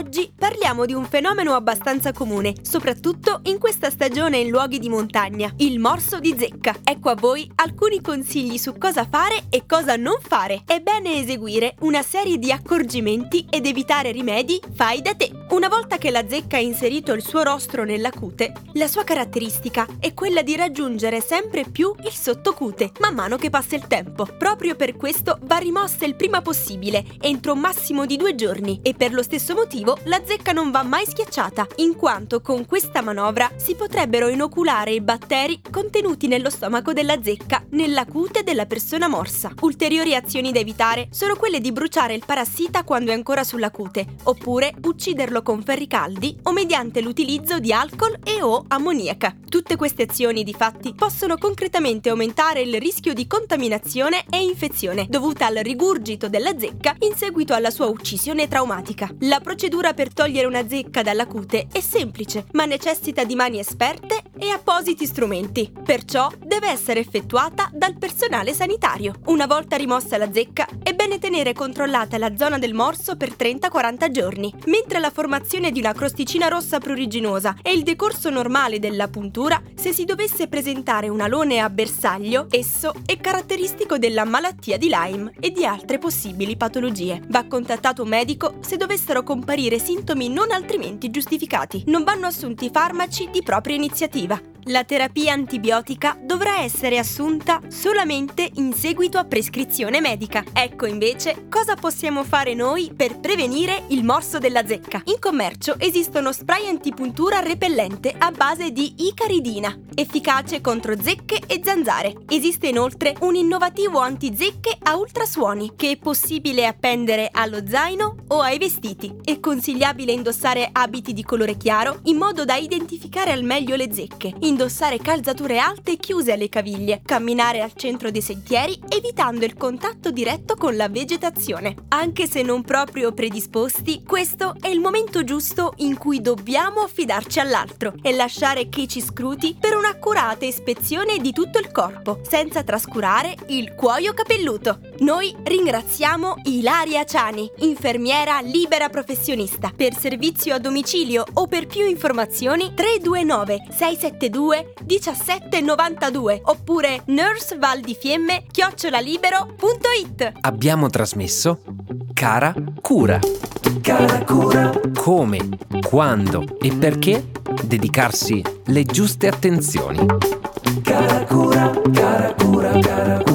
Oggi parliamo di un fenomeno abbastanza comune, soprattutto in questa stagione in luoghi di montagna, il morso di zecca. Ecco a voi alcuni consigli su cosa fare e cosa non fare. È bene eseguire una serie di accorgimenti ed evitare rimedi fai da te. Una volta che la zecca ha inserito il suo rostro nella cute, la sua caratteristica è quella di raggiungere sempre più il sottocute, man mano che passa il tempo. Proprio per questo va rimossa il prima possibile, entro un massimo di due giorni, e per lo stesso motivo la zecca non va mai schiacciata, in quanto con questa manovra si potrebbero inoculare i batteri contenuti nello stomaco della zecca nella cute della persona morsa. Ulteriori azioni da evitare sono quelle di bruciare il parassita quando è ancora sulla cute, oppure ucciderlo con ferri caldi o mediante l'utilizzo di alcol e o ammoniaca. Tutte queste azioni, difatti, possono concretamente aumentare il rischio di contaminazione e infezione dovuta al rigurgito della zecca in seguito alla sua uccisione traumatica. La procedura per togliere una zecca dalla cute è semplice, ma necessita di mani esperte e appositi strumenti. Perciò deve essere effettuata dal personale sanitario. Una volta rimossa la zecca, è bene tenere controllata la zona del morso per 30-40 giorni, mentre la formazione di una crosticina rossa pruriginosa e il decorso normale della puntura, se si dovesse presentare un alone a bersaglio, esso è caratteristico della malattia di Lyme e di altre possibili patologie. Va contattato un medico se dovessero comparire sintomi non altrimenti giustificati. Non vanno assunti farmaci di propria iniziativa. La terapia antibiotica dovrà essere assunta solamente in seguito a prescrizione medica. Ecco invece cosa possiamo fare noi per prevenire il morso della zecca. In commercio esistono spray antipuntura repellente a base di icaridina, efficace contro zecche e zanzare. Esiste inoltre un innovativo antizecche a ultrasuoni che è possibile appendere allo zaino o ai vestiti. È consigliabile indossare abiti di colore chiaro in modo da identificare al meglio le zecche indossare calzature alte e chiuse alle caviglie, camminare al centro dei sentieri evitando il contatto diretto con la vegetazione. Anche se non proprio predisposti, questo è il momento giusto in cui dobbiamo affidarci all'altro e lasciare che ci scruti per un'accurata ispezione di tutto il corpo, senza trascurare il cuoio capelluto. Noi ringraziamo Ilaria Ciani, infermiera libera professionista. Per servizio a domicilio o per più informazioni 329 672 1792 oppure nursevaldifiemme chiocciolalibero.it Abbiamo trasmesso Cara Cura. Cara cura, Come, quando e perché dedicarsi le giuste attenzioni. cara cura, cara cura, cara cura.